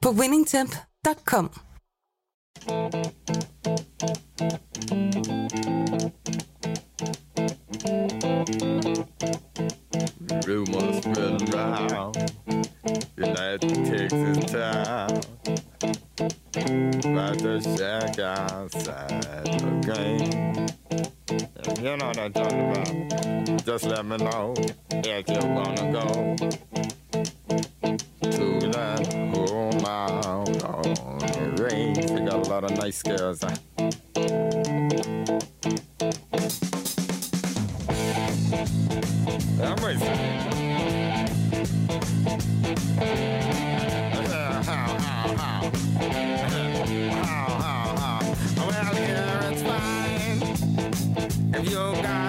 på winningtemp.com. Rumors spread around. United Texas town. About to shack outside the game. You know what I'm talking about Just let me know if you wanna go To that oh, home out oh, on the range They got a lot of nice girls? I'm racing. Well, here it's fine if you got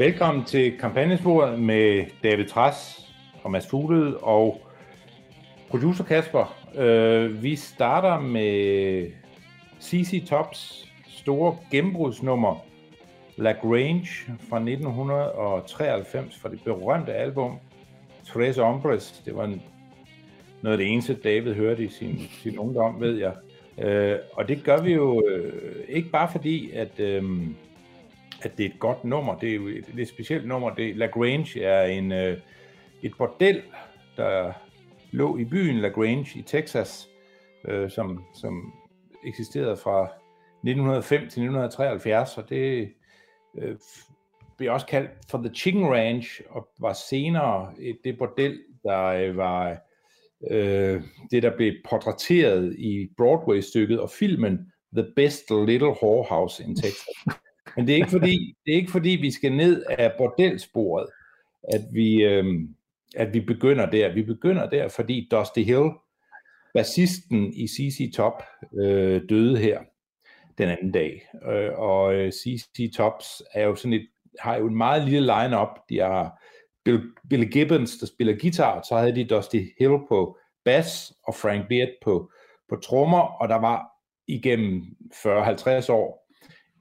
Velkommen til kampagnesporet med David Tras og Mads Fuglede og producer Kasper. Øh, vi starter med CC Tops store gennembrudsnummer Lagrange fra 1993 fra det berømte album Tres Hombres. Det var en, noget af det eneste, David hørte i sin, sin ungdom, ved jeg. Øh, og det gør vi jo øh, ikke bare fordi, at... Øh, at det er et godt nummer. Det er jo et lidt specielt nummer. Det, Lagrange er en, øh, et bordel, der lå i byen Lagrange i Texas, øh, som, som eksisterede fra 1905 til 1973, og det øh, blev også kaldt for The Chicken Ranch, og var senere et, det bordel, der øh, var øh, det, der blev portrætteret i Broadway-stykket og filmen The Best Little Whorehouse in Texas. Men det er ikke fordi, det er ikke fordi vi skal ned af bordelsporet, at vi, øh, at vi begynder der. Vi begynder der, fordi Dusty Hill, bassisten i CC Top, øh, døde her den anden dag. Øh, og øh, CC Tops er jo sådan et, har jo en meget lille line-up. De har Bill, Bill Gibbons, der spiller guitar, så havde de Dusty Hill på bass og Frank Beard på, på trommer, og der var igennem 40-50 år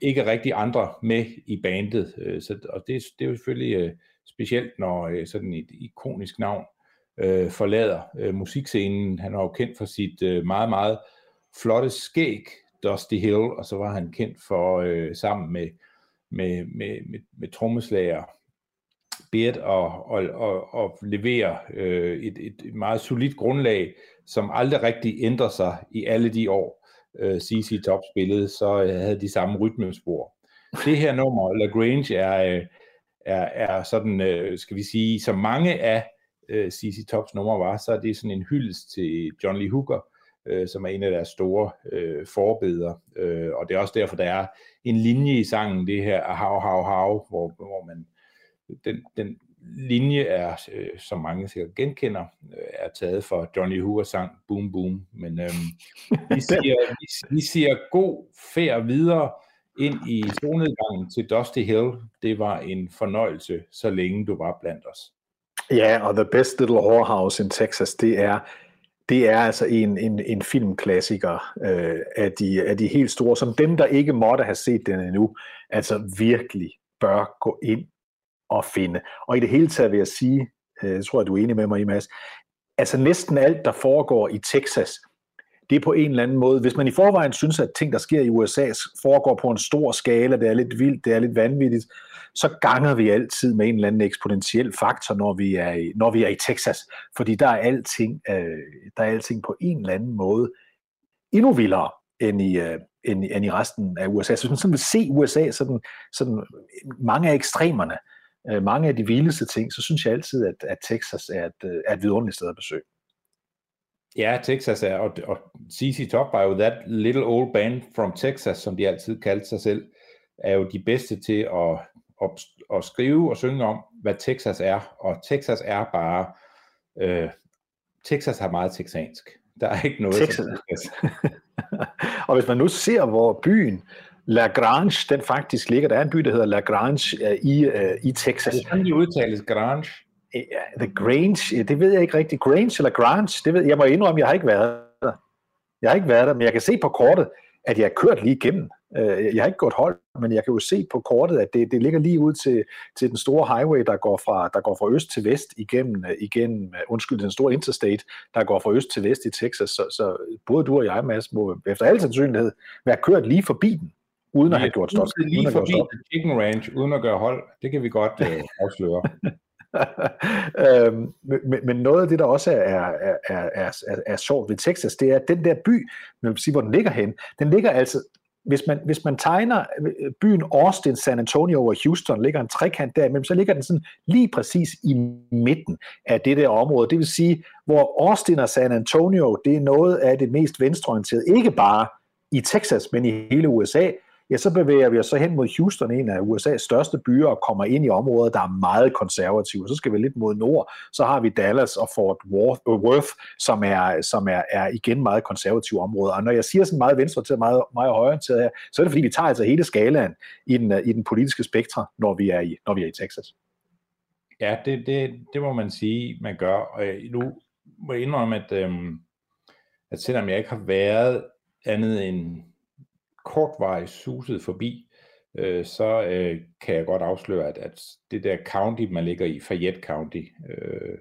ikke rigtig andre med i bandet. Øh, så, og det, det er jo selvfølgelig øh, specielt, når øh, sådan et ikonisk navn øh, forlader øh, musikscenen. Han var jo kendt for sit øh, meget, meget flotte skæg, Dusty Hill, og så var han kendt for øh, sammen med, med, med, med, med trommeslager Beard og, og, og, og levere øh, et, et meget solidt grundlag, som aldrig rigtig ændrer sig i alle de år, øh, CC Top spillede, så øh, havde de samme rytmespor. Det her nummer, Lagrange, er, øh, er, er sådan, øh, skal vi sige, som mange af øh, CC Tops numre var, så er det sådan en hyldest til John Lee Hooker, øh, som er en af deres store øh, forbeder. Øh, og det er også derfor, der er en linje i sangen, det her How, How, How, hvor, hvor man, den, den linje er, øh, som mange sikkert genkender, øh, er taget fra Johnny Hookers sang Boom Boom. Men øh, vi, siger, vi, vi siger god færd videre ind i solnedgangen til Dusty Hill. Det var en fornøjelse, så længe du var blandt os. Ja, og The Best Little Whorehouse in Texas, det er, det er altså en, en, en filmklassiker øh, af, de, af de helt store, som dem, der ikke måtte have set den endnu, altså virkelig bør gå ind at finde. Og i det hele taget vil jeg sige, øh, jeg tror, at du er enig med mig i, Mads, altså næsten alt, der foregår i Texas, det er på en eller anden måde, hvis man i forvejen synes, at ting, der sker i USA, foregår på en stor skala, det er lidt vildt, det er lidt vanvittigt, så ganger vi altid med en eller anden eksponentiel faktor, når vi er i, når vi er i Texas, fordi der er alting, øh, der er alting på en eller anden måde endnu vildere end i, øh, end, end i resten af USA. Så hvis man sådan vil se USA, sådan, sådan mange af ekstremerne, øh, mange af de vildeste ting, så synes jeg altid, at, at Texas er et, øh, er et vidunderligt sted at besøge. Ja, Texas er, og, og CC Top var jo that little old band from Texas, som de altid kaldte sig selv, er jo de bedste til at, at, at skrive og synge om, hvad Texas er, og Texas er bare, øh, Texas har meget texansk. Der er ikke noget Texas. og hvis man nu ser, hvor byen La Grange, den faktisk ligger, der er en by, der hedder La Grange uh, i, uh, i Texas. Er det sådan, de udtales Grange? The Grange, det ved jeg ikke rigtigt. Grange eller Grange, det ved jeg. Jeg må indrømme, jeg har ikke været der. Jeg har ikke været der, men jeg kan se på kortet, at jeg har kørt lige igennem. Øh, jeg har ikke gået hold, men jeg kan jo se på kortet, at det, det ligger lige ud til, til den store highway, der går, fra, der går fra øst til vest igennem, øh, igennem, øh, undskyld, den store interstate, der går fra øst til vest i Texas. Så, så både du og jeg, Mads, må efter al sandsynlighed være kørt lige forbi den, uden at have gjort stop. Lige forbi Chicken Ranch, uden at gøre hold. Det kan vi godt øh, afsløre. øhm, men, men noget af det, der også er, er, er, er, er, sjovt ved Texas, det er, at den der by, man vil sige, hvor den ligger hen, den ligger altså, hvis man, hvis man tegner øh, byen Austin, San Antonio og Houston, ligger en trekant derimellem, så ligger den sådan lige præcis i midten af det der område. Det vil sige, hvor Austin og San Antonio, det er noget af det mest venstreorienterede, ikke bare i Texas, men i hele USA, ja, så bevæger vi os så hen mod Houston, en af USA's største byer, og kommer ind i områder, der er meget konservative. Så skal vi lidt mod nord, så har vi Dallas og Fort Worth, øh, som er, som er, er igen meget konservative områder. Og når jeg siger sådan meget venstre til meget, meget højre til her, så er det fordi, vi tager altså hele skalaen i den, øh, i den politiske spektre, når vi er i, når vi er i Texas. Ja, det, det, det må man sige, man gør. Og øh, nu må jeg indrømme, at, øhm, at selvom jeg ikke har været andet end kortvarigt suset forbi, øh, så øh, kan jeg godt afsløre, at, at det der county, man ligger i, Fayette County, øh,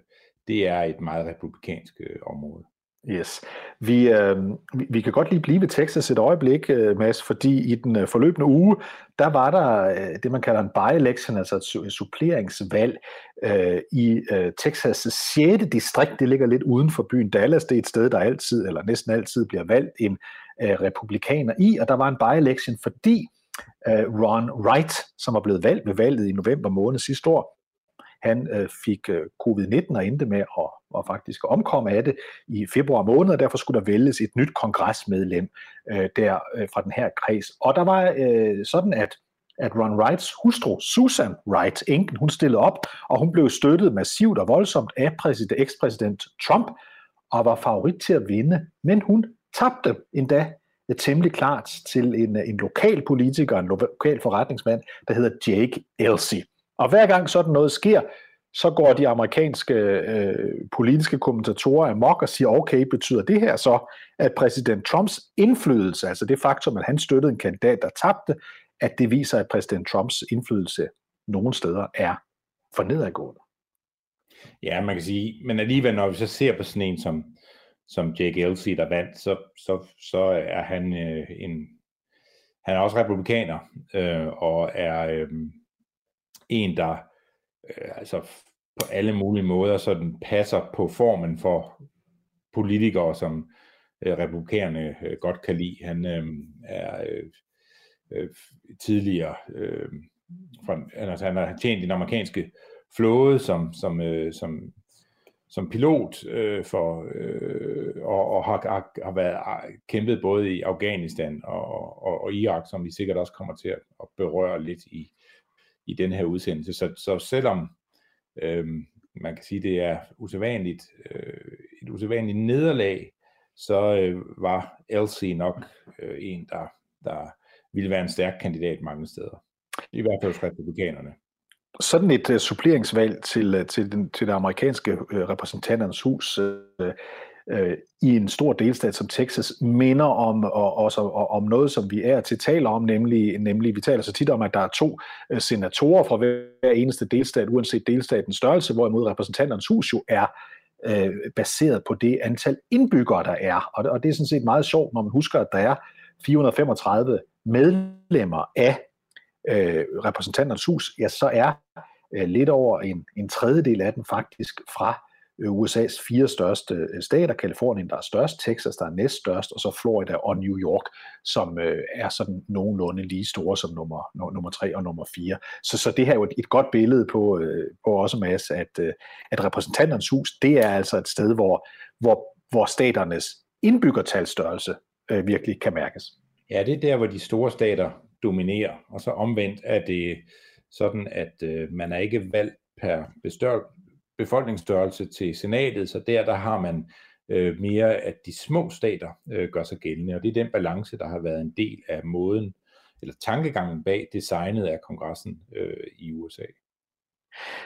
det er et meget republikansk øh, område. Yes. Vi, øh, vi, kan godt lige blive ved Texas et øjeblik, øh, Mads, fordi i den øh, forløbende uge, der var der øh, det, man kalder en by-election, altså et, et suppleringsvalg øh, i øh, Texas' 6. distrikt. Det ligger lidt uden for byen Dallas. Det er et sted, der altid, eller næsten altid, bliver valgt en øh, republikaner i, og der var en by-election, fordi øh, Ron Wright, som var blevet valgt ved valget i november måned sidste år, han øh, fik øh, covid-19 og endte med at, og faktisk omkomme af det i februar måned, og derfor skulle der vælges et nyt kongresmedlem øh, der øh, fra den her kreds. Og der var øh, sådan, at at Ron Wrights hustru, Susan Wright, enken, hun stillede op, og hun blev støttet massivt og voldsomt af præsident, ekspræsident Trump, og var favorit til at vinde, men hun tabte endda øh, temmelig klart til en, øh, en lokal politiker, en lokal forretningsmand, der hedder Jake Elsie. Og hver gang sådan noget sker, så går de amerikanske øh, politiske kommentatorer amok og siger, okay, betyder det her så, at præsident Trumps indflydelse, altså det faktum, at han støttede en kandidat, der tabte, at det viser, at præsident Trumps indflydelse nogle steder er for nedadgående. Ja, man kan sige, men alligevel, når vi så ser på sådan en som, som Jake Elsey, der vandt, så, så, så er han øh, en, han er også republikaner, øh, og er øh, en, der øh, altså på alle mulige måder sådan passer på formen for politikere, som øh, republikanerne øh, godt kan lide. Han øh, er øh, øh, tidligere, øh, fra, altså han har tjent i den amerikanske flåde som, som, øh, som som pilot øh, for, øh, og, og har, har, har været ah, kæmpet både i Afghanistan og, og, og Irak, som vi sikkert også kommer til at, at berøre lidt i, i den her udsendelse. Så, så selvom øh, man kan sige, det er usædvanligt, øh, et usædvanligt nederlag, så øh, var Elsie nok øh, en, der, der ville være en stærk kandidat mange steder. I hvert fald hos republikanerne sådan et uh, suppleringsvalg til, uh, til, den, til det amerikanske uh, repræsentanternes hus uh, uh, i en stor delstat som Texas minder om og, også og, om noget, som vi er til taler om, nemlig, nemlig vi taler så tit om, at der er to uh, senatorer fra hver eneste delstat, uanset delstatens størrelse, hvorimod repræsentanternes hus jo er øh, baseret på det antal indbyggere, der er. Og, og det er sådan set meget sjovt, når man husker, at der er 435 medlemmer af øh, repræsentanternes hus, ja, så er øh, lidt over en, en tredjedel af den faktisk fra øh, USA's fire største øh, stater. Kalifornien, der er størst, Texas, der er næststørst, og så Florida og New York, som øh, er sådan nogenlunde lige store som nummer, nummer tre og nummer fire. Så, så det her er jo et, et godt billede på, øh, på også Mads, at, øh, at repræsentanternes hus, det er altså et sted, hvor, hvor, hvor staternes indbyggertalsstørrelse øh, virkelig kan mærkes. Ja, det er der, hvor de store stater dominerer, og så omvendt er det sådan, at øh, man er ikke valgt per bestør, befolkningsstørrelse til senatet, så der, der har man øh, mere, at de små stater øh, gør sig gældende, og det er den balance, der har været en del af måden, eller tankegangen bag designet af kongressen øh, i USA.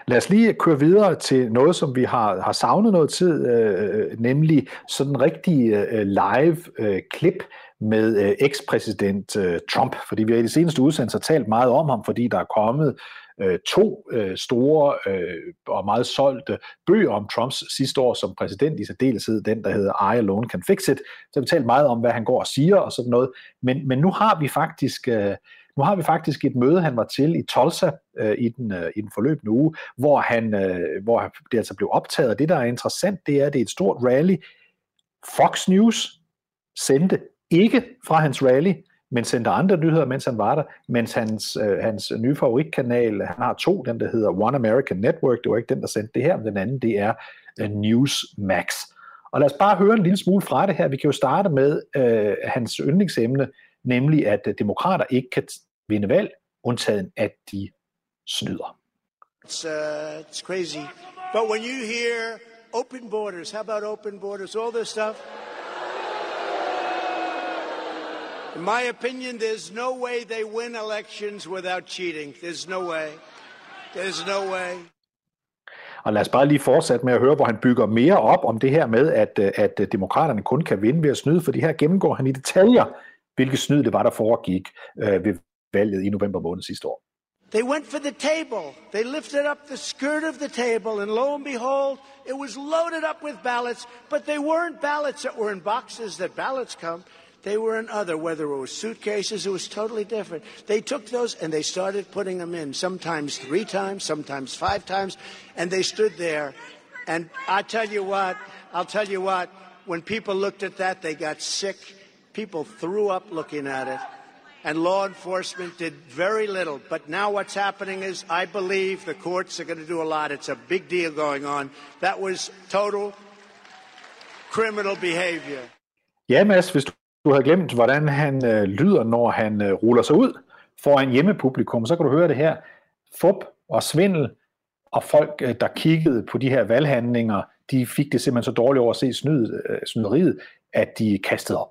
Lad os lige køre videre til noget, som vi har, har savnet noget tid, øh, øh nemlig sådan rigtige rigtig øh, øh, live øh, klip med øh, ekspræsident øh, Trump, fordi vi har i de seneste udsendelser talt meget om ham, fordi der er kommet øh, to øh, store øh, og meget solgte bøger om Trumps sidste år som præsident, i særdeleshed den, der hedder I Alone Can Fix It. Så vi talt meget om, hvad han går og siger og sådan noget, men, men nu har vi faktisk... Øh, nu har vi faktisk et møde, han var til i Tulsa øh, i, den, øh, i den forløbende uge, hvor, han, øh, hvor det altså blev optaget. Det, der er interessant, det er, at det er et stort rally. Fox News sendte ikke fra hans rally, men sendte andre nyheder, mens han var der, mens hans, øh, hans nye favoritkanal, han har to, den der hedder One American Network, det var ikke den, der sendte det her, men den anden, det er uh, Newsmax. Og lad os bare høre en lille smule fra det her. Vi kan jo starte med øh, hans yndlingsemne, nemlig at øh, demokrater ikke kan vinde valg, undtagen at de snyder. It's, uh, it's crazy. But when you hear open borders, how about open borders, all this stuff, In my opinion, there's no way they win elections without cheating. There's no way. There's no way. Og lad os bare lige fortsætte med at høre, hvor han bygger mere op om det her med, at, at demokraterne kun kan vinde ved at snyde, for det her gennemgår han i detaljer, hvilke snyd det var, der foregik øh, ved valget i november måned sidste år. They went for the table. They lifted up the skirt of the table, and lo and behold, it was loaded up with ballots, but they weren't ballots that were in boxes that ballots come. They were in other, whether it was suitcases, it was totally different. They took those and they started putting them in, sometimes three times, sometimes five times, and they stood there. And I tell you what, I'll tell you what, when people looked at that, they got sick. People threw up looking at it. And law enforcement did very little. But now what's happening is I believe the courts are going to do a lot. It's a big deal going on. That was total criminal behavior. Ja, Mads, du har havde glemt, hvordan han øh, lyder, når han øh, ruller sig ud foran hjemmepublikum, så kan du høre det her. Fup og svindel, og folk, øh, der kiggede på de her valghandlinger, de fik det simpelthen så dårligt over at se snyd, øh, snyderiet, at de kastede op.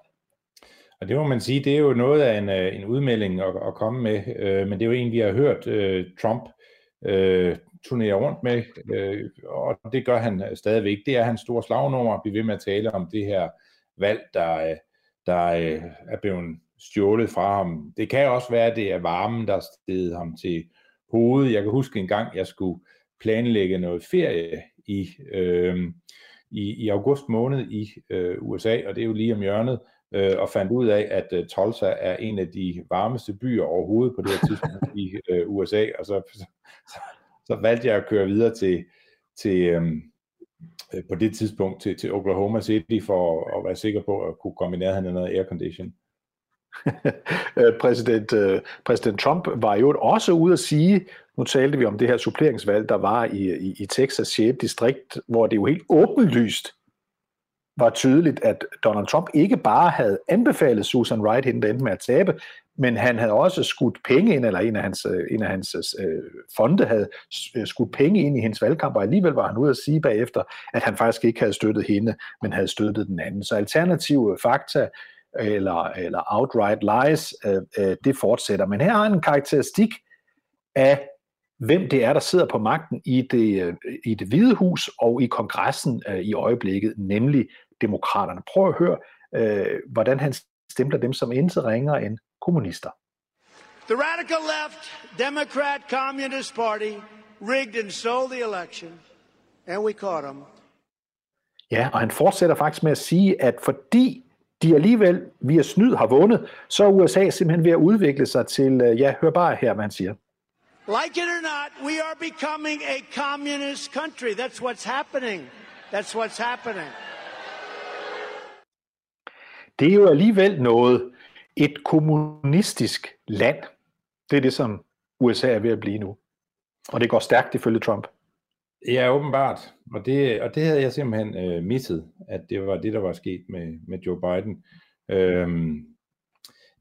Og det må man sige, det er jo noget af en, øh, en udmelding at, at komme med, øh, men det er jo en, vi har hørt øh, Trump øh, turnere rundt med, øh, og det gør han øh, stadigvæk. Det er hans store slagnummer, at blive ved med at tale om det her valg, der, øh, der øh, er blevet stjålet fra ham. Det kan også være, at det er varmen, der steg ham til hovedet. Jeg kan huske en gang, jeg skulle planlægge noget ferie i, øh, i, i august måned i øh, USA, og det er jo lige om hjørnet, øh, og fandt ud af, at øh, Tulsa er en af de varmeste byer overhovedet på det her tidspunkt i øh, USA, og så, så, så valgte jeg at køre videre til, til, øh, øh, på det tidspunkt til, til Oklahoma City for at være sikker på at kunne komme i nærheden af noget aircondition. Øh, præsident, øh, præsident Trump var jo også ude at sige, nu talte vi om det her suppleringsvalg, der var i, i, i Texas 6. distrikt, hvor det jo helt åbenlyst var tydeligt, at Donald Trump ikke bare havde anbefalet Susan Wright, hende der endte med at tabe, men han havde også skudt penge ind, eller en af hans, øh, en af hans øh, fonde havde øh, skudt penge ind i hendes valgkamp, og alligevel var han ude at sige bagefter, at han faktisk ikke havde støttet hende, men havde støttet den anden. Så alternative fakta, eller, eller outright lies, øh, øh, det fortsætter. Men her har han en karakteristik af, hvem det er, der sidder på magten i det, øh, i det hvide hus og i kongressen øh, i øjeblikket, nemlig demokraterne. Prøv at høre, øh, hvordan han stempler dem som intet ringere end kommunister. The radical left, Democrat Communist Party rigged and stole the election, and we caught them. Ja, og han fortsætter faktisk med at sige, at fordi de alligevel via snyd har vundet, så er USA simpelthen ved at udvikle sig til, øh, ja, hør bare her, hvad han siger. Like it or not, we are becoming a communist country. That's what's happening. That's what's happening. Det er jo alligevel noget, et kommunistisk land. Det er det, som USA er ved at blive nu. Og det går stærkt ifølge Trump. Ja, åbenbart. Og det, og det havde jeg simpelthen øh, misset, at det var det, der var sket med, med Joe Biden. Øhm,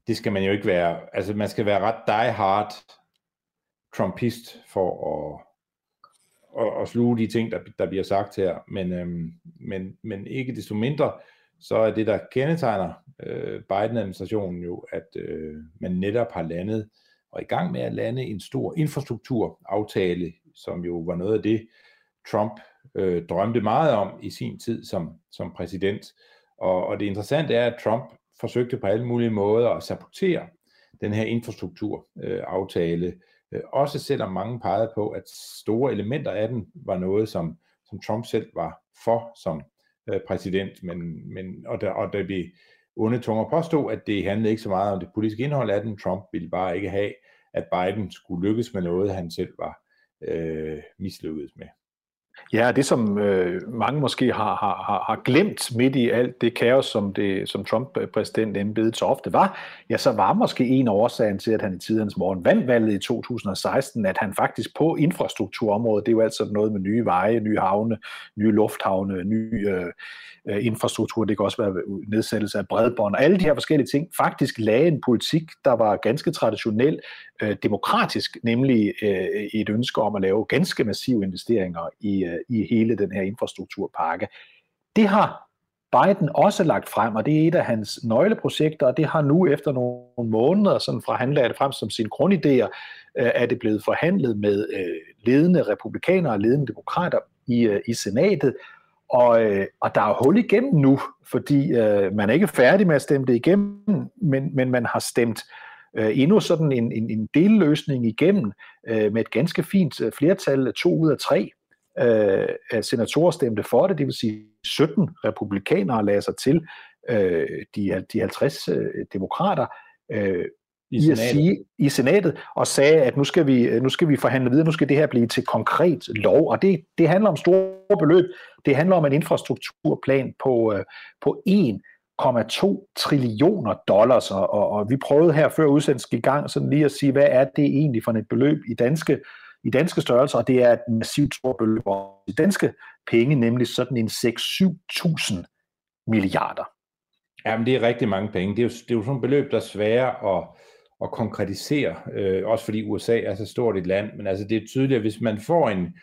det skal man jo ikke være. Altså, man skal være ret die hard Trumpist for at, at, at sluge de ting, der, der bliver sagt her. Men, øhm, men, men ikke desto mindre, så er det, der kendetegner øh, Biden-administrationen jo, at øh, man netop har landet og i gang med at lande en stor infrastrukturaftale, som jo var noget af det, Trump øh, drømte meget om i sin tid som, som præsident. Og, og det interessante er, at Trump forsøgte på alle mulige måder at sabotere den her infrastrukturaftale, øh, også selvom mange pegede på, at store elementer af den var noget, som, som Trump selv var for som øh, præsident, men, men, og, der, og der blev onde tunger påstå, at det handlede ikke så meget om det politiske indhold af den. Trump ville bare ikke have, at Biden skulle lykkes med noget, han selv var øh, mislykkedes med. Ja, det som øh, mange måske har, har, har glemt midt i alt det kaos, som, det, som Trump-præsident embedet så ofte var, ja, så var måske en af årsagen til, at han i tidernes morgen vandt valget i 2016, at han faktisk på infrastrukturområdet, det er jo altså noget med nye veje, nye havne, nye lufthavne, ny øh, øh infrastruktur, det kan også være nedsættelse af bredbånd, og alle de her forskellige ting, faktisk lagde en politik, der var ganske traditionel, øh, demokratisk, nemlig øh, et ønske om at lave ganske massive investeringer i, Øh, i hele den her infrastrukturpakke. Det har Biden også lagt frem, og det er et af hans nøgleprojekter, og det har nu efter nogle måneder, sådan fra han lagde det frem som sine grundidéer, øh, er det blevet forhandlet med øh, ledende republikanere og ledende demokrater i, i senatet, og, øh, og der er hul igennem nu, fordi øh, man er ikke færdig med at stemme det igennem, men, men man har stemt øh, endnu sådan en, en, en delløsning igennem øh, med et ganske fint flertal, to ud af tre øh, at senatorer stemte for det, det vil sige 17 republikanere lagde sig til øh, de, de 50 øh, demokrater, øh, i, i, at sige, i senatet og sagde, at nu skal, vi, nu skal vi forhandle videre, nu skal det her blive til konkret lov, og det, det handler om store beløb. Det handler om en infrastrukturplan på, øh, på 1,2 trillioner dollars, og, og, og vi prøvede her før udsendelsen i gang sådan lige at sige, hvad er det egentlig for et beløb i danske, i danske størrelser, og det er et massivt stort beløb i danske penge, nemlig sådan en 6-7.000 milliarder. Jamen, det er rigtig mange penge. Det er jo, det er jo sådan et beløb, der er svære at, at konkretisere, øh, også fordi USA er så stort et land, men altså det er tydeligt, at hvis man får en,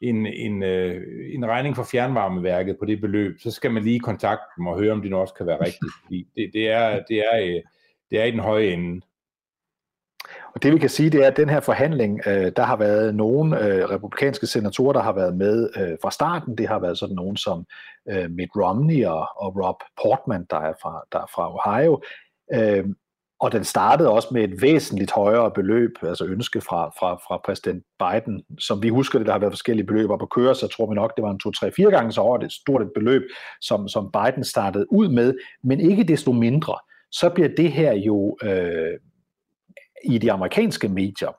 en, en, øh, en regning for fjernvarmeværket på det beløb, så skal man lige kontakte dem og høre, om det nu også kan være rigtigt, fordi det, det, er, det, er, øh, det er i den høje ende. Og det vi kan sige, det er, at den her forhandling, øh, der har været nogle øh, republikanske senatorer, der har været med øh, fra starten. Det har været sådan nogen som øh, Mitt Romney og, og Rob Portman, der er fra, der er fra Ohio. Øh, og den startede også med et væsentligt højere beløb, altså ønske fra, fra, fra præsident Biden. Som vi husker det, der har været forskellige beløb op at køre, så tror vi nok, det var en 2-3-4 gange så over det stort et beløb, som, som Biden startede ud med. Men ikke desto mindre, så bliver det her jo øh, i de amerikanske medier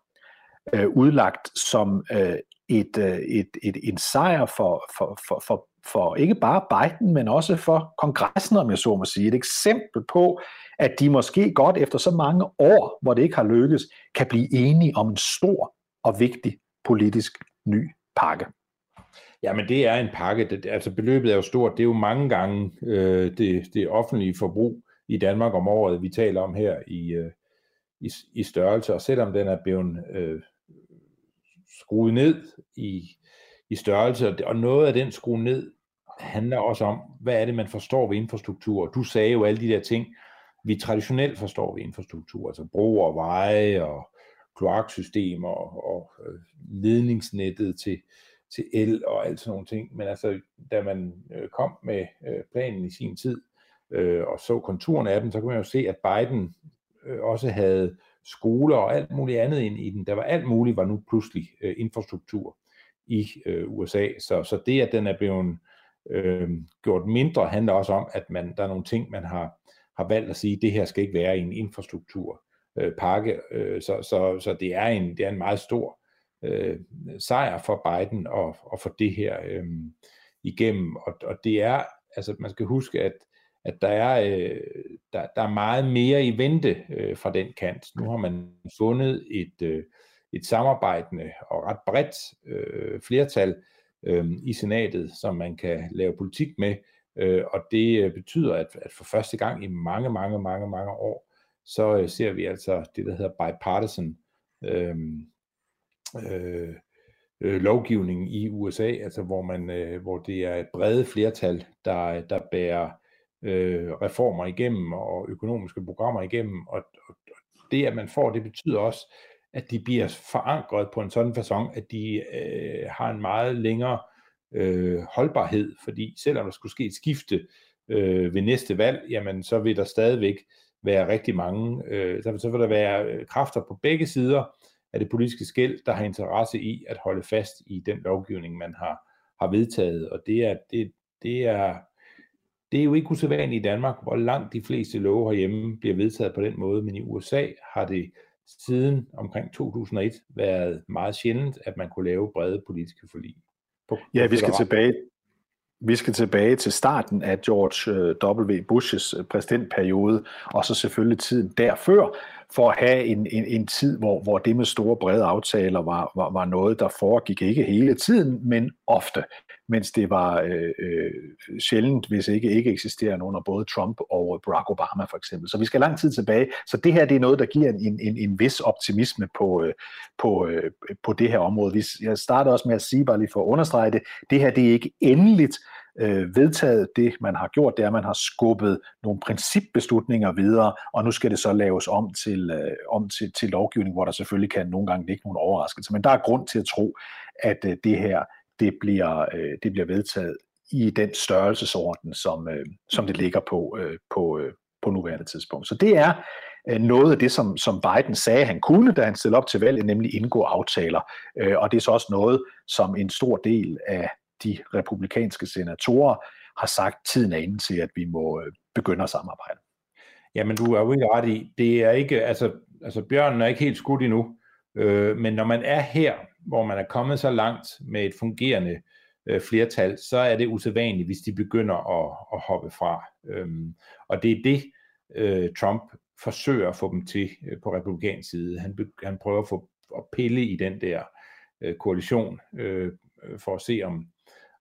øh, udlagt som øh, et, øh, et, et, en sejr for, for, for, for, for ikke bare Biden, men også for kongressen, om jeg så må sige. Et eksempel på, at de måske godt efter så mange år, hvor det ikke har lykkes, kan blive enige om en stor og vigtig politisk ny pakke. Ja, men det er en pakke. Det, altså beløbet er jo stort. Det er jo mange gange øh, det, det offentlige forbrug i Danmark om året, vi taler om her i, øh, i, i størrelse. Og selvom den er blevet øh, skruet ned i, i størrelse, og noget af den skrue ned handler også om, hvad er det, man forstår ved infrastruktur. Du sagde jo alle de der ting, vi traditionelt forstår ved infrastruktur, altså broer, veje og kloaksystemer og, og øh, ledningsnettet til, til el og alt sådan nogle ting. Men altså, da man øh, kom med øh, planen i sin tid øh, og så konturen af den, så kunne man jo se, at Biden øh, også havde skoler og alt muligt andet ind i den. Der var alt muligt, var nu pludselig øh, infrastruktur i øh, USA. Så, så det, at den er blevet øh, gjort mindre, handler også om, at man, der er nogle ting, man har, har valgt at sige, det her skal ikke være i en infrastrukturpakke. Øh, så, så, så det er en, det er en meget stor øh, sejr for Biden at, at få det her øh, igennem. Og, og det er, altså man skal huske, at at der er, øh, der, der er meget mere i vente øh, fra den kant. Nu har man fundet et, øh, et samarbejdende og ret bredt øh, flertal øh, i senatet, som man kan lave politik med, øh, og det øh, betyder, at, at for første gang i mange, mange, mange, mange år, så øh, ser vi altså det, der hedder bipartisan øh, øh, øh, lovgivning i USA, altså hvor man, øh, hvor det er et brede flertal, der, der bærer øh, reformer igennem og økonomiske programmer igennem, og, og det, at man får, det betyder også, at de bliver forankret på en sådan façon, at de øh, har en meget længere øh, holdbarhed, fordi selvom der skulle ske et skifte øh, ved næste valg, jamen så vil der stadigvæk være rigtig mange, øh, så, så vil der være øh, kræfter på begge sider af det politiske skæld, der har interesse i at holde fast i den lovgivning, man har, har vedtaget, og det er, det, det er det er jo ikke usædvanligt i Danmark, hvor langt de fleste love herhjemme bliver vedtaget på den måde, men i USA har det siden omkring 2001 været meget sjældent, at man kunne lave brede politiske forlig. På, ja, vi skal tilbage vi skal tilbage til starten af George øh, W. Bushes øh, præsidentperiode, og så selvfølgelig tiden derfør, for at have en, en, en tid, hvor, hvor det med store brede aftaler var, var, var noget, der foregik ikke hele tiden, men ofte, mens det var øh, øh, sjældent, hvis ikke ikke eksisterende under både Trump og Barack Obama for eksempel. Så vi skal lang tid tilbage. Så det her det er noget, der giver en, en, en vis optimisme på, øh, på, øh, på det her område. Jeg starter også med at sige, bare lige for at understrege det, det her det er ikke endeligt, øh, vedtaget. Det, man har gjort, det er, at man har skubbet nogle principbeslutninger videre, og nu skal det så laves om til, øh, om til, til lovgivning, hvor der selvfølgelig kan nogle gange ligge nogle overraskelser. Men der er grund til at tro, at øh, det her det bliver, øh, det bliver vedtaget i den størrelsesorden, som, øh, som det ligger på, øh, på, øh, på nuværende tidspunkt. Så det er øh, noget af det, som, som Biden sagde, han kunne, da han stillede op til valget, nemlig indgå aftaler. Øh, og det er så også noget, som en stor del af de republikanske senatorer har sagt, tiden er inde til, at vi må øh, begynde at samarbejde. Jamen, du er jo ikke ret i. Det er ikke, altså, altså bjørnen er ikke helt skudt endnu, øh, men når man er her, hvor man er kommet så langt med et fungerende øh, flertal, så er det usædvanligt, hvis de begynder at, at hoppe fra. Øhm, og det er det, øh, Trump forsøger at få dem til øh, på republikansk side. Han, han prøver at få at pille i den der øh, koalition øh, for at se, om,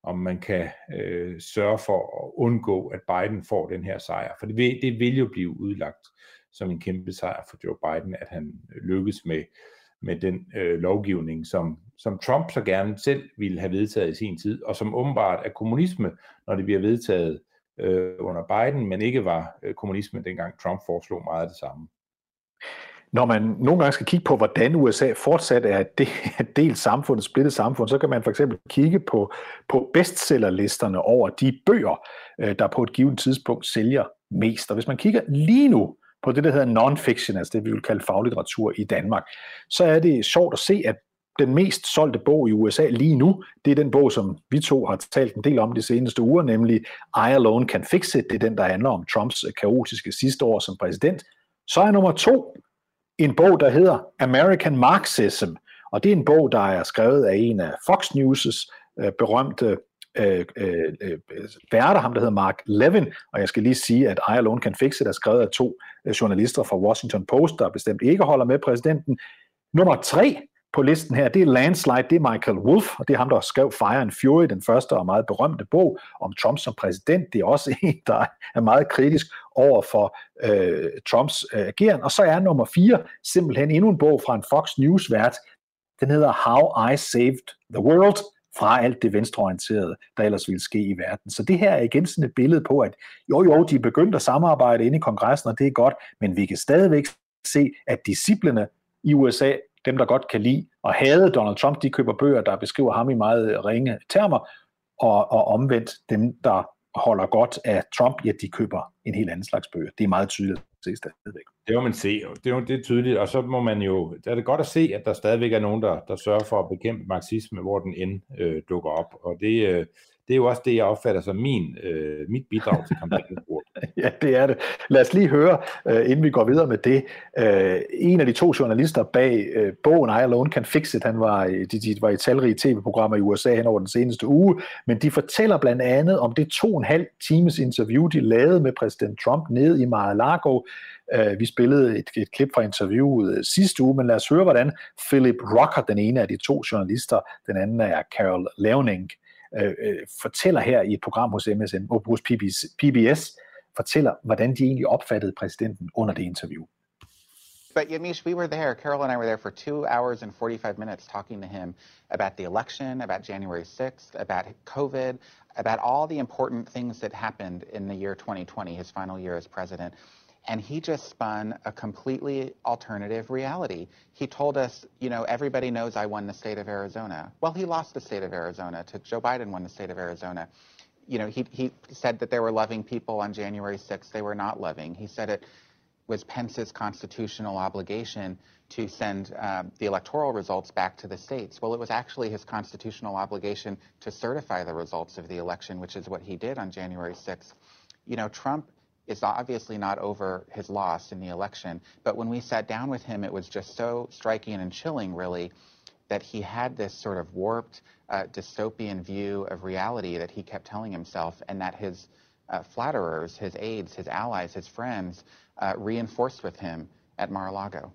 om man kan øh, sørge for at undgå, at Biden får den her sejr. For det vil, det vil jo blive udlagt som en kæmpe sejr for Joe Biden, at han lykkes med, med den øh, lovgivning, som, som Trump så gerne selv ville have vedtaget i sin tid, og som åbenbart er kommunisme, når det bliver vedtaget øh, under Biden, men ikke var øh, kommunisme, dengang Trump foreslog meget af det samme når man nogle gange skal kigge på, hvordan USA fortsat er et delt samfund, et splittet samfund, så kan man for eksempel kigge på, på bestsellerlisterne over de bøger, øh, der på et givet tidspunkt sælger mest. Og hvis man kigger lige nu på det, der hedder non-fiction, altså det vi vil kalde faglitteratur i Danmark, så er det sjovt at se, at den mest solgte bog i USA lige nu, det er den bog, som vi to har talt en del om de seneste uger, nemlig I Alone Can Fix It. Det er den, der handler om Trumps øh, kaotiske sidste år som præsident. Så er nummer to en bog, der hedder American Marxism, og det er en bog, der er skrevet af en af Fox News' øh, berømte øh, øh, øh værter, ham der hedder Mark Levin, og jeg skal lige sige, at I Alone Can Fix It er skrevet af to øh, journalister fra Washington Post, der bestemt ikke holder med præsidenten. Nummer tre på listen her, det er Landslide, det er Michael Wolff, og det er ham, der skrev Fire and Fury, den første og meget berømte bog om Trump som præsident. Det er også en, der er meget kritisk over for øh, Trumps øh, ageren. Og så er nummer fire simpelthen endnu en bog fra en Fox News-vært. Den hedder How I Saved the World, fra alt det venstreorienterede, der ellers ville ske i verden. Så det her er igen sådan et billede på, at jo jo, de er begyndt at samarbejde inde i kongressen, og det er godt, men vi kan stadigvæk se, at disciplene i USA dem, der godt kan lide og hade Donald Trump, de køber bøger, der beskriver ham i meget ringe termer, og, og omvendt dem, der holder godt af Trump, ja, de køber en helt anden slags bøger. Det er meget tydeligt at se stadigvæk. Det må man se, det er, det er tydeligt, og så må man jo, det er det godt at se, at der stadigvæk er nogen, der, der sørger for at bekæmpe marxisme, hvor den end øh, dukker op, og det, øh, det er jo også det, jeg opfatter som min, øh, mit bidrag til kampagnen. ja, det er det. Lad os lige høre, øh, inden vi går videre med det. Øh, en af de to journalister bag øh, bogen I Alone Can Fix It, han var, øh, de, de var i talrige tv-programmer i USA hen over den seneste uge, men de fortæller blandt andet om det to og en halv times interview, de lavede med præsident Trump nede i Mar-a-Lago. Øh, vi spillede et, et klip fra interviewet øh, sidste uge, men lad os høre, hvordan Philip Rocker, den ene af de to journalister, den anden er Carol Leoning, øh, øh, fortæller her i et program hos MSN, hos PBS, PBS, fortæller, hvordan de egentlig opfattede præsidenten under det interview. But Yamish, we were there. Carol and I were there for two hours and 45 minutes talking to him about the election, about January 6th, about COVID, about all the important things that happened in the year 2020, his final year as president. And he just spun a completely alternative reality. He told us, you know, everybody knows I won the state of Arizona. Well, he lost the state of Arizona to Joe Biden won the state of Arizona. You know, he, he said that there were loving people on January 6th. They were not loving. He said it was Pence's constitutional obligation to send um, the electoral results back to the states. Well, it was actually his constitutional obligation to certify the results of the election, which is what he did on January 6th. You know, Trump is obviously not over his loss in the election. But when we sat down with him, it was just so striking and chilling, really, that he had this sort of warped uh, dystopian view of reality that he kept telling himself, and that his uh, flatterers, his aides, his allies, his friends uh, reinforced with him at Mar-a-Lago.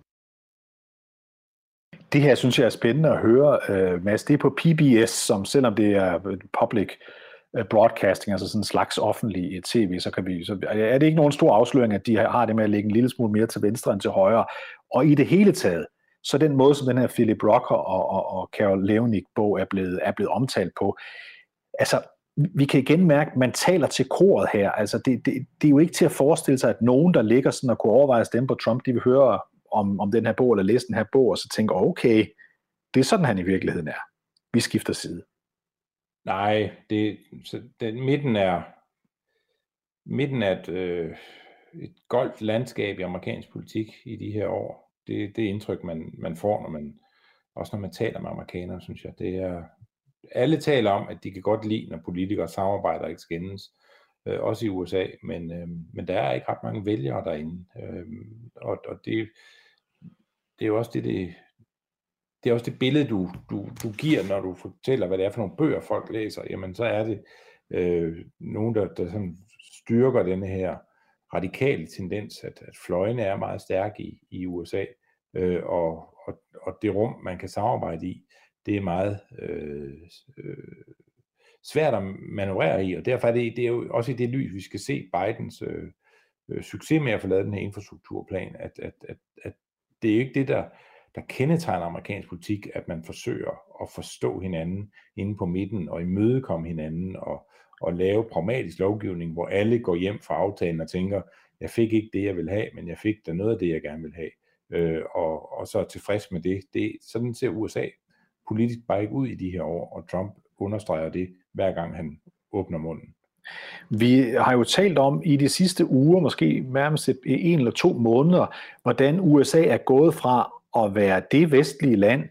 Det her synes jeg er spændende at høre, uh, Mads. Det er på PBS, som selvom det er public Øh, Øh, broadcasting, altså sådan en slags offentlig øh, tv, så kan vi, så er det ikke nogen stor afsløring, at de har det med at lægge en lille smule mere til venstre end til højre. Og i det hele taget, så den måde, som den her Philip Rocker og, og, og Carol Leonik bog er blevet, er blevet omtalt på, altså vi kan igen mærke, at man taler til koret her. Altså, det, det, det er jo ikke til at forestille sig, at nogen, der ligger sådan og kunne overveje at stemme på Trump, de vil høre om, om den her bog, eller læse den her bog, og så tænker, okay, det er sådan, han i virkeligheden er. Vi skifter side. Nej, det, så den, midten er midten er et, øh, et goldt landskab i amerikansk politik i de her år. Det, det indtryk, man, man får, når man, også når man taler med amerikanere, synes jeg. Det er, alle taler om, at de kan godt lide, når politikere samarbejder og ikke skændes, øh, også i USA, men, øh, men der er ikke ret mange vælgere derinde. Øh, og og det, det er jo også det, det, det er også det billede, du, du, du giver, når du fortæller, hvad det er for nogle bøger, folk læser. Jamen, så er det øh, nogen, der, der sådan styrker den her radikale tendens, at, at fløjene er meget stærke i, i USA, øh, og, og, og det rum, man kan samarbejde i, det er meget øh, øh, svært at manøvrere i, og derfor er det, det er jo også i det lys, vi skal se Bidens øh, øh succes med at få lavet den her infrastrukturplan, at, at, at, at det er ikke det, der der kendetegner amerikansk politik, at man forsøger at forstå hinanden inde på midten og imødekomme hinanden og, og lave pragmatisk lovgivning, hvor alle går hjem fra aftalen og tænker, jeg fik ikke det, jeg vil have, men jeg fik da noget af det, jeg gerne vil have, øh, og, og så er tilfreds med det. det. Sådan ser USA politisk bare ikke ud i de her år, og Trump understreger det, hver gang han åbner munden. Vi har jo talt om i de sidste uger, måske nærmest en eller to måneder, hvordan USA er gået fra at være det vestlige land,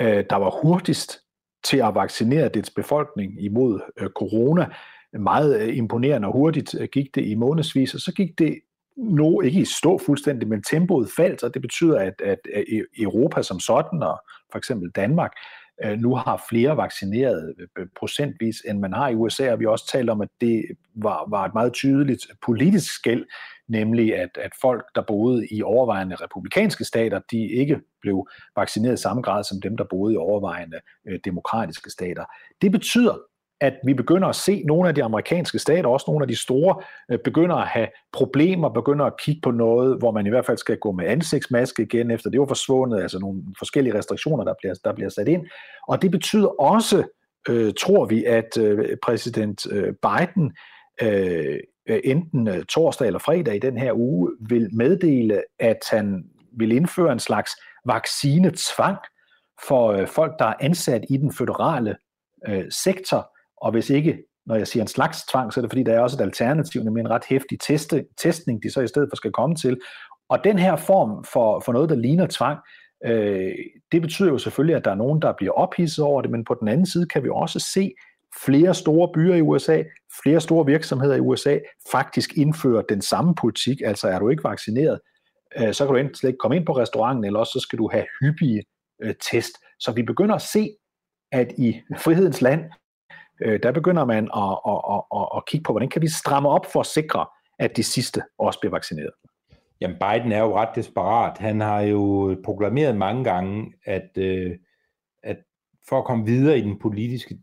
øh, der var hurtigst til at vaccinere dets befolkning imod øh, corona. Meget øh, imponerende og hurtigt øh, gik det i månedsvis, og så gik det nu ikke i stå fuldstændig, men tempoet faldt, og det betyder, at, at e-, Europa som sådan, og for eksempel Danmark, øh, nu har flere vaccineret øh, procentvis, end man har i USA, og vi har også talt om, at det var, var et meget tydeligt politisk skæld nemlig at, at folk, der boede i overvejende republikanske stater, de ikke blev vaccineret i samme grad som dem, der boede i overvejende øh, demokratiske stater. Det betyder, at vi begynder at se nogle af de amerikanske stater, også nogle af de store, øh, begynder at have problemer, begynder at kigge på noget, hvor man i hvert fald skal gå med ansigtsmaske igen, efter det var forsvundet, altså nogle forskellige restriktioner, der bliver, der bliver sat ind. Og det betyder også, øh, tror vi, at øh, præsident øh, Biden Øh, øh, enten øh, torsdag eller fredag i den her uge vil meddele, at han vil indføre en slags vaccinetvang for øh, folk, der er ansat i den føderale øh, sektor, og hvis ikke, når jeg siger en slags tvang, så er det fordi, der er også et alternativ, nemlig en ret hæftig teste, testning, de så i stedet for skal komme til. Og den her form for, for noget, der ligner tvang, øh, det betyder jo selvfølgelig, at der er nogen, der bliver ophidset over det, men på den anden side kan vi også se flere store byer i USA, flere store virksomheder i USA faktisk indfører den samme politik, altså er du ikke vaccineret, øh, så kan du enten slet ikke komme ind på restauranten, eller også så skal du have hyppige øh, test. Så vi begynder at se, at i frihedens land, øh, der begynder man at, at, at, at, at kigge på, hvordan kan vi stramme op for at sikre, at de sidste også bliver vaccineret. Jamen Biden er jo ret desperat. Han har jo proklameret mange gange, at, øh, at for at komme videre i den politiske,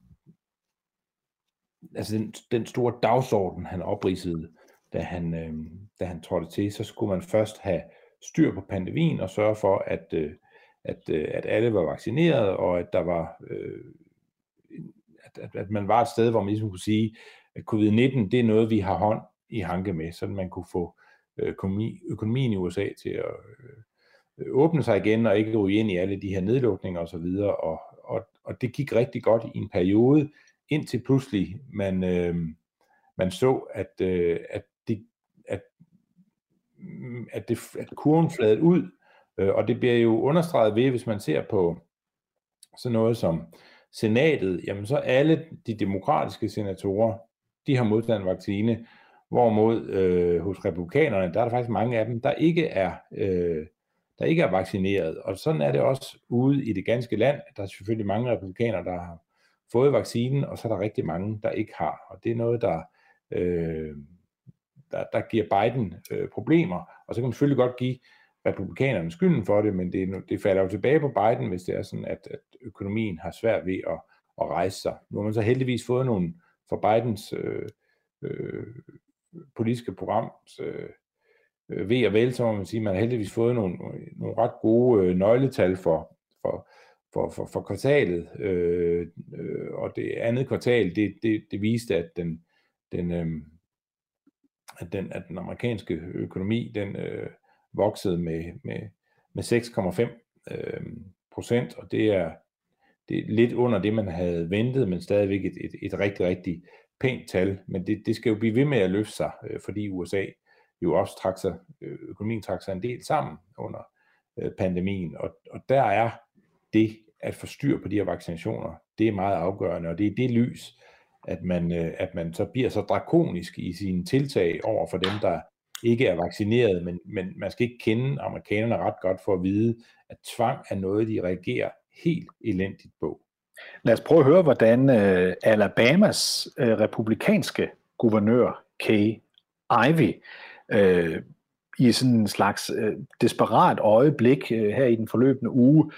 altså den, den store dagsorden, han opridsede, da han, øh, da han trådte til, så skulle man først have styr på pandemien og sørge for, at, øh, at, øh, at alle var vaccineret, og at der var øh, at, at, at man var et sted, hvor man ligesom kunne sige, at covid-19, det er noget, vi har hånd i hanke med, så man kunne få øh, økonomi, økonomien i USA til at øh, åbne sig igen, og ikke ryge ind i alle de her nedlukninger osv., og, og, og, og det gik rigtig godt i en periode, indtil pludselig man, øh, man så, at, øh, at, det, at, at, det, at kurven fladede ud, øh, og det bliver jo understreget ved, hvis man ser på sådan noget som senatet, jamen så alle de demokratiske senatorer, de har modtaget en vaccine, hvorimod øh, hos republikanerne, der er der faktisk mange af dem, der ikke er, øh, der ikke er vaccineret. Og sådan er det også ude i det ganske land. Der er selvfølgelig mange republikanere, der har fået vaccinen, og så er der rigtig mange, der ikke har. Og det er noget, der, øh, der, der giver Biden øh, problemer. Og så kan man selvfølgelig godt give republikanerne skylden for det, men det, det falder jo tilbage på Biden, hvis det er sådan, at, at økonomien har svært ved at, at rejse sig. Nu har man så heldigvis fået nogle for Bidens øh, øh, politiske program øh, øh, ved og vel, så må man sige, man har heldigvis fået nogle, nogle ret gode øh, nøgletal for, for, for, for, for kvartalet, øh, øh, og det andet kvartal, det, det, det viste, at den, den, øh, at den, at den amerikanske økonomi, den øh, voksede med, med, med 6,5 øh, procent, og det er, det er lidt under det, man havde ventet, men stadigvæk et, et, et rigtig, rigtig pænt tal, men det, det skal jo blive ved med at løfte sig, øh, fordi USA jo også trak sig, øh, økonomien trak sig en del sammen under øh, pandemien, og, og der er det at få styr på de her vaccinationer, det er meget afgørende, og det er det lys, at man, øh, at man så bliver så drakonisk i sine tiltag over for dem, der ikke er vaccineret, men, men man skal ikke kende amerikanerne ret godt for at vide, at tvang er noget, de reagerer helt elendigt på. Lad os prøve at høre, hvordan uh, Alabamas uh, republikanske guvernør, Kay Ivey, uh, i sådan en slags uh, desperat øjeblik uh, her i den forløbende uge,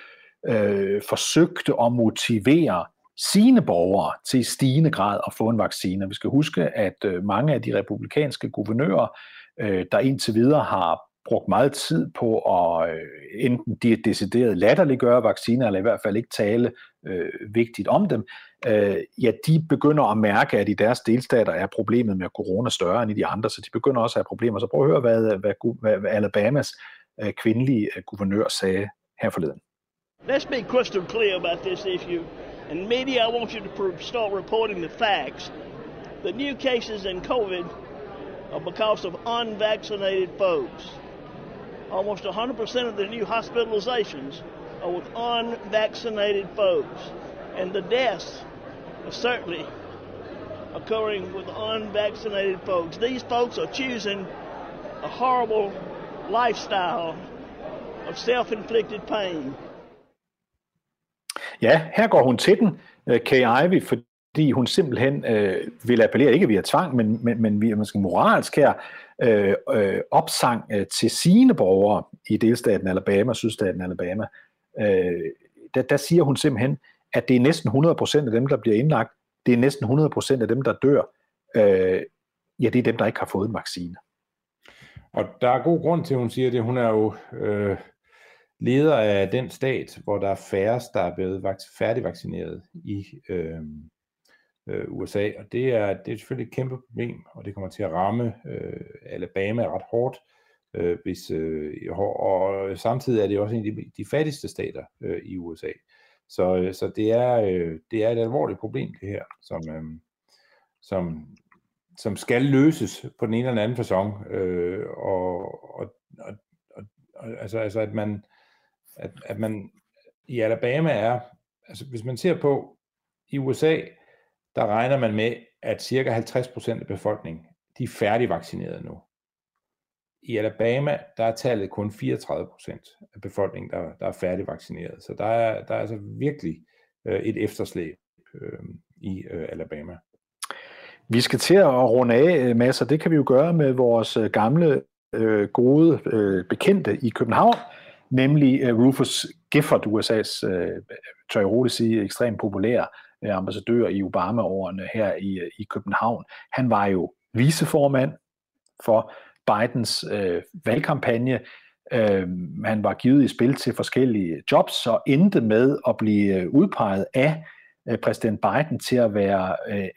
øh, forsøgte at motivere sine borgere til i stigende grad at få en vaccine. Vi skal huske, at øh, mange af de republikanske guvernører, øh, der indtil videre har brugt meget tid på at øh, enten de decideret latterliggøre vacciner, eller i hvert fald ikke tale øh, vigtigt om dem, øh, ja, de begynder at mærke, at i deres delstater er problemet med corona større end i de andre, så de begynder også at have problemer. Så prøv at høre, hvad, hvad, hvad, hvad Alabamas øh, kvindelige øh, guvernør sagde her forleden. Let's be crystal clear about this issue. And media, I want you to start reporting the facts. The new cases in COVID are because of unvaccinated folks. Almost 100% of the new hospitalizations are with unvaccinated folks. And the deaths are certainly occurring with unvaccinated folks. These folks are choosing a horrible lifestyle of self-inflicted pain. Ja, her går hun til den, øh, Kay Ivey, fordi hun simpelthen øh, vil appellere, ikke via tvang, men, men, men via måske moralsk her, øh, øh, opsang øh, til sine borgere i delstaten Alabama, sydstaten Alabama, øh, der, der siger hun simpelthen, at det er næsten 100% af dem, der bliver indlagt, det er næsten 100% af dem, der dør, øh, ja, det er dem, der ikke har fået en vaccine. Og der er god grund til, at hun siger det. Hun er jo øh, leder af den stat, hvor der er færrest, der er blevet færdigvaccineret i, øh, øh, USA, og det er, det er selvfølgelig et kæmpe problem, og det kommer til at ramme øh, Alabama ret hårdt, øh, hvis, øh, og samtidig er det også en af de, de fattigste stater øh, i USA. Så, øh, så det, er, øh, det er et alvorligt problem, det her, som, øh, som, som skal løses på den ene eller anden façon, øh, og, og, og, og, altså, altså at man, at, at man i Alabama er, altså hvis man ser på, i USA, der regner man med, at cirka 50% af befolkningen, de er færdigvaccineret nu. I Alabama, der er tallet kun 34% af befolkningen, der, der er færdigvaccineret. Så der er, der er altså virkelig øh, et efterslæb øh, i øh, Alabama. Vi skal til at runde af, øh, masser. Det kan vi jo gøre med vores øh, gamle, øh, gode øh, bekendte i København, nemlig øh, Rufus Gifford, USA's, øh, tør jeg roligt sige, ekstremt populær øh, ambassadør i Obama-årene her i, i København. Han var jo viceformand for Bidens øh, valgkampagne. Øh, han var givet i spil til forskellige jobs og endte med at blive udpeget af øh, præsident Biden til at være øh,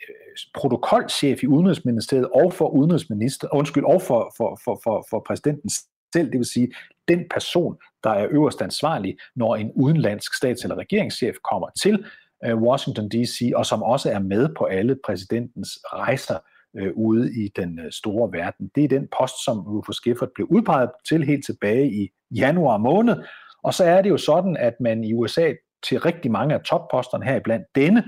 protokolchef i Udenrigsministeriet og for udenrigsminister, undskyld, og for, for, for, for, for præsidentens selv, det vil sige den person, der er øverst ansvarlig, når en udenlandsk stats- eller regeringschef kommer til øh, Washington D.C., og som også er med på alle præsidentens rejser øh, ude i den øh, store verden. Det er den post, som Rufus Gifford blev udpeget til helt tilbage i januar måned, og så er det jo sådan, at man i USA til rigtig mange af topposterne her blandt denne,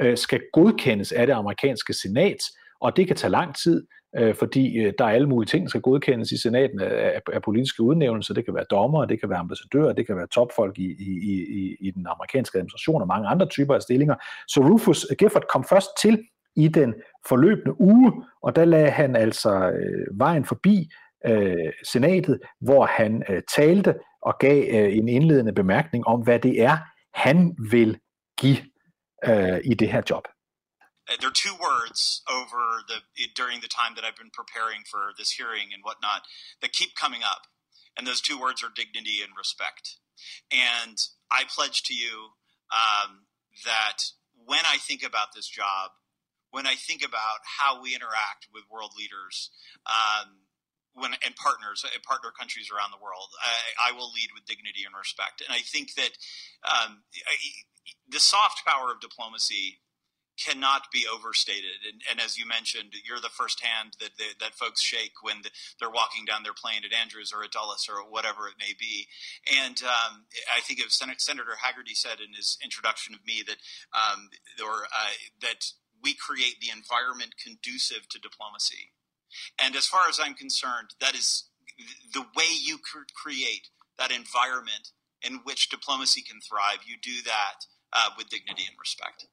øh, skal godkendes af det amerikanske senat, og det kan tage lang tid, øh, fordi øh, der er alle mulige ting, der skal godkendes i senaten af, af politiske udnævnelser. Det kan være dommer, det kan være ambassadører, det kan være topfolk i, i, i, i den amerikanske administration og mange andre typer af stillinger. Så Rufus Gifford kom først til i den forløbende uge, og der lagde han altså øh, vejen forbi øh, senatet, hvor han øh, talte og gav øh, en indledende bemærkning om, hvad det er, han vil give øh, i det her job. Uh, there are two words over the during the time that I've been preparing for this hearing and whatnot that keep coming up, and those two words are dignity and respect. And I pledge to you um, that when I think about this job, when I think about how we interact with world leaders, um, when and partners and partner countries around the world, I, I, will lead with dignity and respect. And I think that um, I, the soft power of diplomacy cannot be overstated. And, and, as you mentioned, you're the first hand that that folks shake when the, they're walking down their plane at Andrews or at Dulles or whatever it may be. And um, I think of Sen- Senator Haggerty said in his introduction of me that um, or uh, that we create the environment conducive to diplomacy. And as far as I'm concerned, that is the way you create that environment in which diplomacy can thrive. You do that uh, with dignity and respect.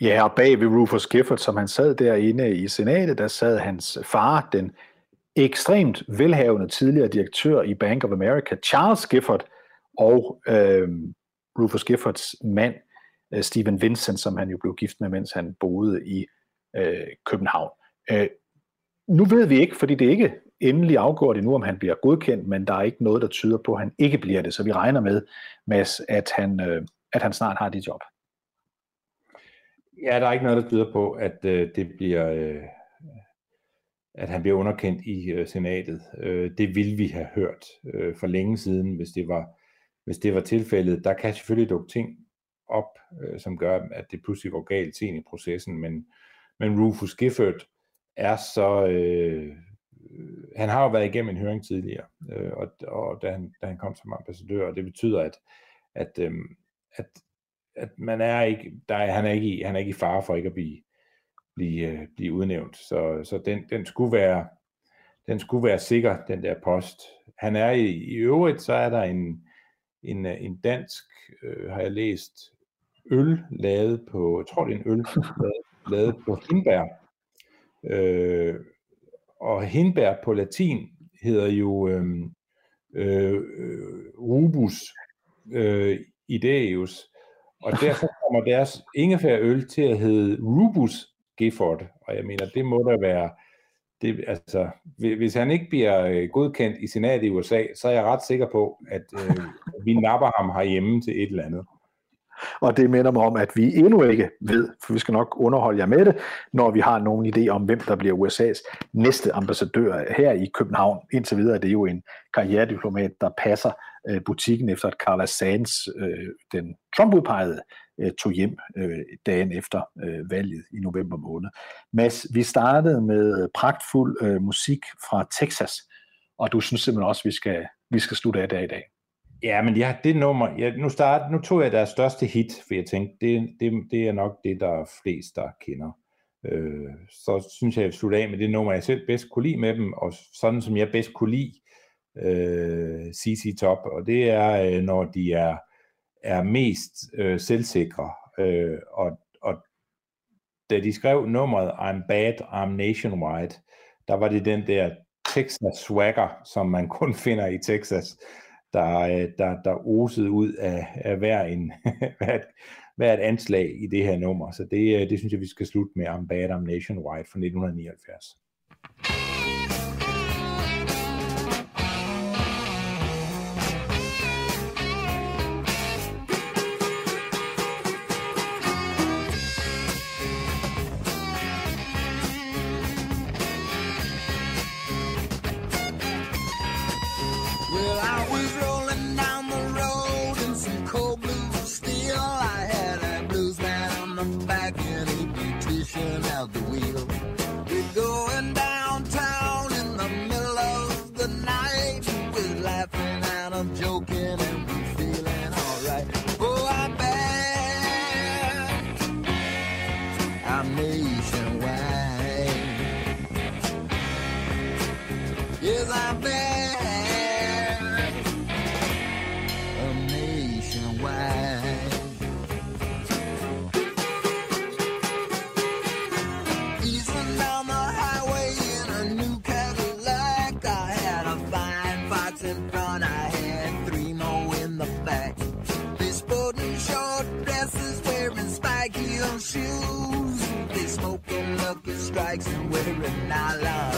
Ja, og bag ved Rufus Gifford, som han sad derinde i senatet, der sad hans far, den ekstremt velhavende tidligere direktør i Bank of America, Charles Gifford, og øh, Rufus Giffords mand, øh, Stephen Vincent, som han jo blev gift med, mens han boede i øh, København. Øh, nu ved vi ikke, fordi det er ikke endelig afgjort endnu, om han bliver godkendt, men der er ikke noget, der tyder på, at han ikke bliver det. Så vi regner med, Mads, at han, øh, at han snart har det job. Ja, der er ikke noget, der tyder på, at øh, det bliver, øh, at han bliver underkendt i øh, senatet. Øh, det ville vi have hørt øh, for længe siden, hvis det var hvis det var tilfældet. Der kan selvfølgelig dukke ting op, øh, som gør, at det pludselig går galt sent i processen, men men Rufus Gifford er så... Øh, han har jo været igennem en høring tidligere, øh, og, og da, han, da han kom som ambassadør, og det betyder, at, at, øh, at, at man er ikke, der er, han, er ikke i, han er ikke i fare for ikke at blive, blive, øh, blive udnævnt. Så, så den, den, skulle være, den skulle være sikker, den der post. Han er i, i øvrigt, så er der en, en, øh, en dansk, øh, har jeg læst, øl lavet på, jeg tror det er en øl, lavet lavet på hindbær. Øh, og hindbær på latin hedder jo øhm, øh, øh, rubus øh, ideus, og derfor kommer deres ingefærøl til at hedde rubus Gifford, og jeg mener, det må der være, det, altså, hvis han ikke bliver øh, godkendt i senatet i USA, så er jeg ret sikker på, at øh, vi napper ham herhjemme til et eller andet. Og det minder mig om, at vi endnu ikke ved, for vi skal nok underholde jer med det, når vi har nogen idé om, hvem der bliver USA's næste ambassadør her i København. Indtil videre er det jo en karrierediplomat, der passer øh, butikken efter, at Carla Sands, øh, den Trump-udpegede, øh, tog hjem øh, dagen efter øh, valget i november måned. Mads, vi startede med pragtfuld øh, musik fra Texas, og du synes simpelthen også, at vi skal, vi skal slutte af der i dag. Ja, men ja, det nummer, ja, nu, start, nu tog jeg deres største hit, for jeg tænkte, det, det, det er nok det, der er flest, der kender. Øh, så synes jeg, jeg vil slutte af med det nummer, jeg selv bedst kunne lide med dem, og sådan som jeg bedst kunne lide øh, CC Top, og det er, øh, når de er, er mest øh, selvsikre. Øh, og, og da de skrev nummeret I'm Bad, I'm Nationwide, der var det den der Texas swagger, som man kun finder i Texas, der, øh, der, der osede ud af, af hver, en, hver, et, anslag i det her nummer. Så det, øh, det synes jeg, vi skal slutte med om Bad, Nationwide fra 1979. shotgun. I had three more in the back. This sporting short dresses, wearing spiky old shoes. They smoking lucky strikes and wearing nylon.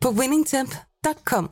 på winningtemp.com.